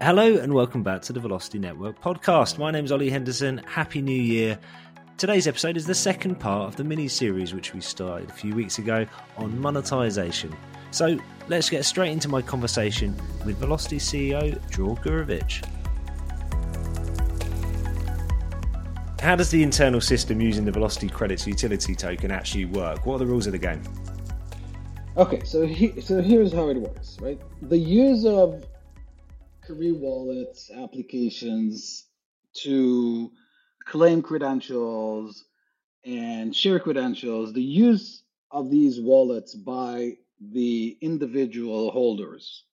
Hello and welcome back to the Velocity Network podcast. My name is Ollie Henderson. Happy New Year. Today's episode is the second part of the mini series which we started a few weeks ago on monetization. So let's get straight into my conversation with Velocity CEO Dror Gurevich. How does the internal system using the Velocity Credits utility token actually work? What are the rules of the game? Okay, so he, so here's how it works, right? The use of career wallets applications to claim credentials and share credentials, the use of these wallets by the individual holders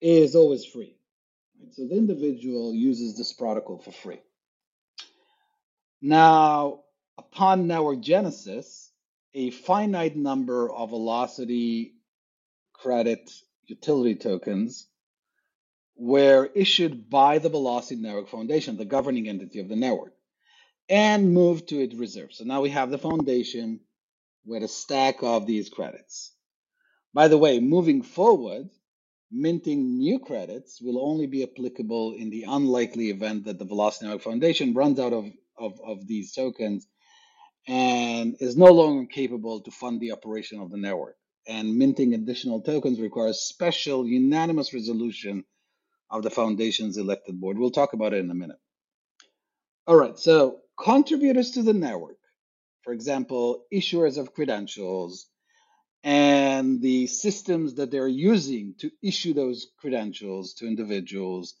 is always free. So the individual uses this protocol for free. Now, upon network genesis, a finite number of velocity credit utility tokens were issued by the Velocity Network Foundation, the governing entity of the network, and moved to its reserve. So now we have the foundation with a stack of these credits. By the way, moving forward, minting new credits will only be applicable in the unlikely event that the Velocity Network Foundation runs out of, of, of these tokens and is no longer capable to fund the operation of the network. And minting additional tokens requires special unanimous resolution of the foundation's elected board. We'll talk about it in a minute. All right, so contributors to the network, for example, issuers of credentials, and the systems that they're using to issue those credentials to individuals,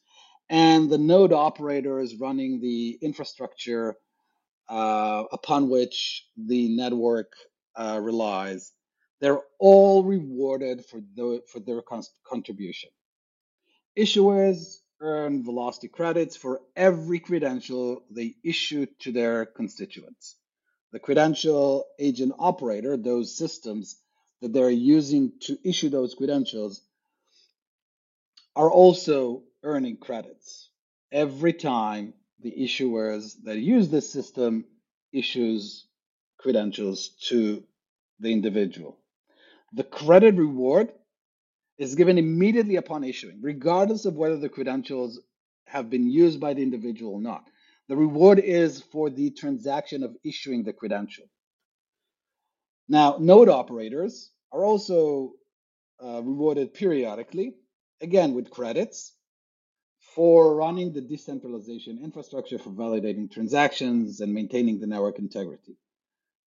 and the node operators running the infrastructure uh, upon which the network uh, relies, they're all rewarded for, the, for their contribution. Issuers earn velocity credits for every credential they issue to their constituents. The credential agent operator, those systems that they're using to issue those credentials, are also earning credits every time the issuers that use this system issues credentials to the individual. The credit reward is given immediately upon issuing, regardless of whether the credentials have been used by the individual or not. The reward is for the transaction of issuing the credential. Now, node operators are also uh, rewarded periodically, again with credits, for running the decentralization infrastructure for validating transactions and maintaining the network integrity.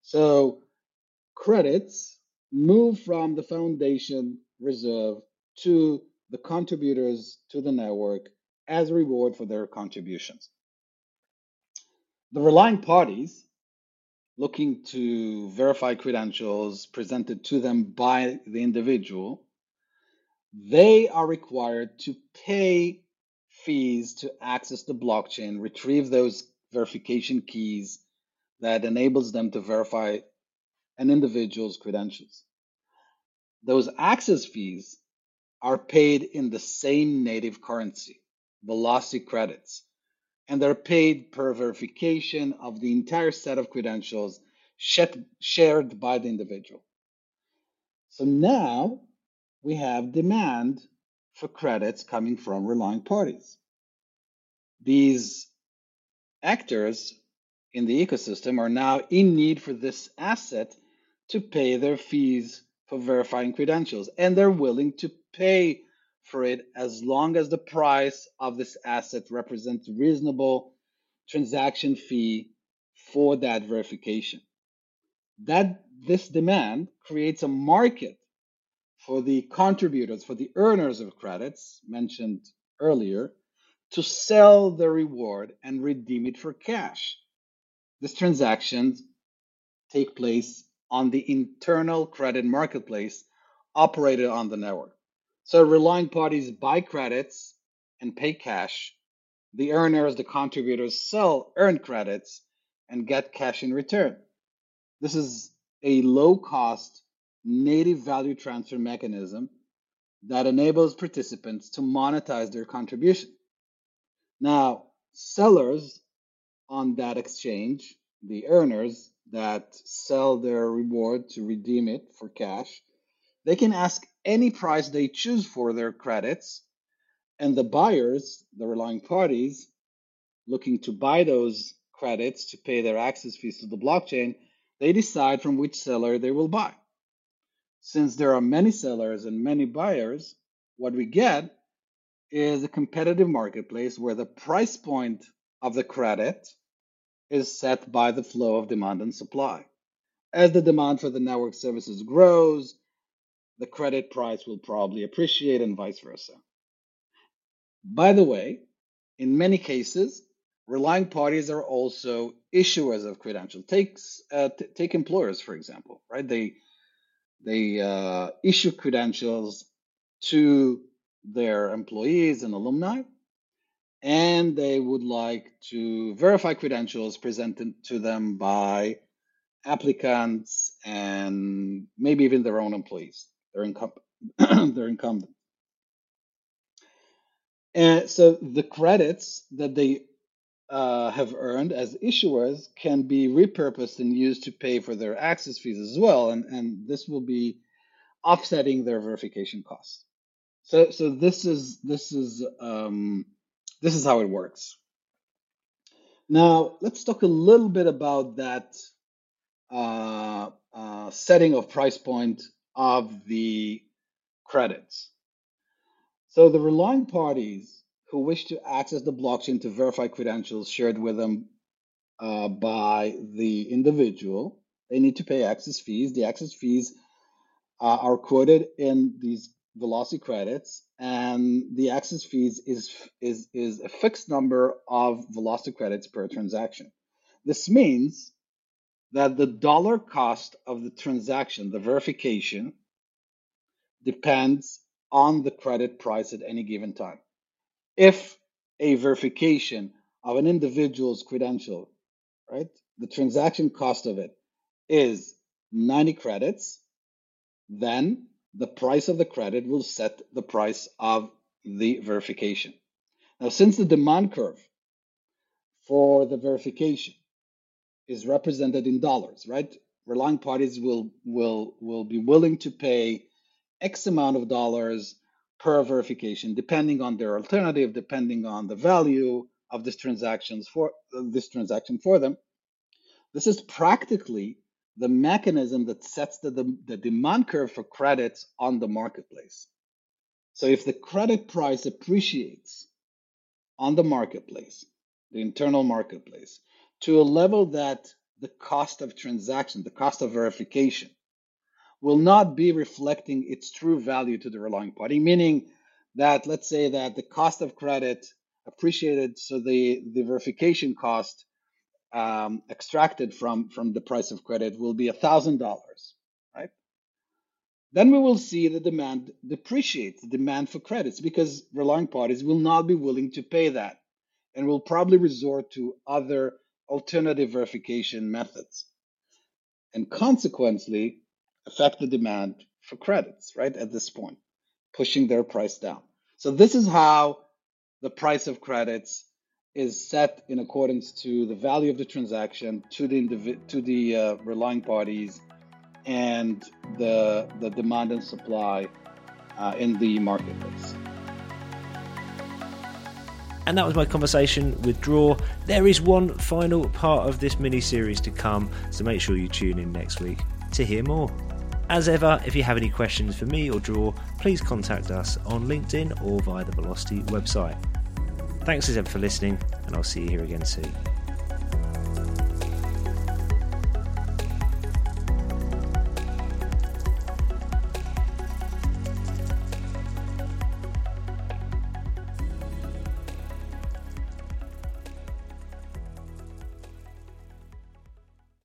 So, credits move from the foundation reserve to the contributors to the network as a reward for their contributions. The relying parties looking to verify credentials presented to them by the individual, they are required to pay fees to access the blockchain, retrieve those verification keys that enables them to verify an individual's credentials. Those access fees are paid in the same native currency, velocity credits, and they're paid per verification of the entire set of credentials shared by the individual. So now we have demand for credits coming from relying parties. These actors in the ecosystem are now in need for this asset to pay their fees for verifying credentials, and they're willing to pay for it as long as the price of this asset represents reasonable transaction fee for that verification. That this demand creates a market for the contributors, for the earners of credits mentioned earlier, to sell the reward and redeem it for cash. These transactions take place on the internal credit marketplace operated on the network. So relying parties buy credits and pay cash. The earners, the contributors sell earned credits and get cash in return. This is a low cost native value transfer mechanism that enables participants to monetize their contribution. Now, sellers on that exchange, the earners, that sell their reward to redeem it for cash, they can ask any price they choose for their credits, And the buyers, the relying parties, looking to buy those credits to pay their access fees to the blockchain, they decide from which seller they will buy. Since there are many sellers and many buyers, what we get is a competitive marketplace where the price point of the credit is set by the flow of demand and supply. As the demand for the network services grows, the credit price will probably appreciate and vice versa. By the way, in many cases, relying parties are also issuers of credentials. Take, uh, t- take employers, for example, right? They, they uh, issue credentials to their employees and alumni, and they would like to verify credentials presented to them by applicants and maybe even their own employees, their, incum- their incumbent. And so the credits that they uh, have earned as issuers can be repurposed and used to pay for their access fees as well, and, and this will be offsetting their verification costs. So so this is this is um, this is how it works. Now let's talk a little bit about that uh, uh, setting of price point of the credits. So the relying parties who wish to access the blockchain to verify credentials shared with them uh, by the individual, they need to pay access fees. The access fees uh, are quoted in these velocity credits, and the access fees is is is a fixed number of velocity credits per transaction. This means that the dollar cost of the transaction, the verification, depends on the credit price at any given time. If a verification of an individual's credential, right, the transaction cost of it is 90 credits, then the price of the credit will set the price of the verification. Now, since the demand curve for the verification is represented in dollars, right? Relying parties will will will be willing to pay X amount of dollars per verification, depending on their alternative, depending on the value of this transactions for this transaction for them. This is practically the mechanism that sets the, the, the demand curve for credits on the marketplace. So if the credit price appreciates on the marketplace, the internal marketplace, to a level that the cost of transaction, the cost of verification, will not be reflecting its true value to the relying party, meaning that let's say that the cost of credit appreciated, so the, the verification cost um, extracted from, from the price of credit will be $1,000, right? Then we will see the demand depreciate, the demand for credits, because relying parties will not be willing to pay that and will probably resort to other alternative verification methods. And consequently, affect the demand for credits, right, at this point, pushing their price down. So this is how the price of credits is set in accordance to the value of the transaction, to the individ- to the uh, relying parties, and the the demand and supply uh, in the marketplace. And that was my conversation with Dror. There is one final part of this mini series to come, so make sure you tune in next week to hear more. As ever, if you have any questions for me or Dror, please contact us on LinkedIn or via the Velocity website. Thanks as ever for listening, and I'll see you here again soon.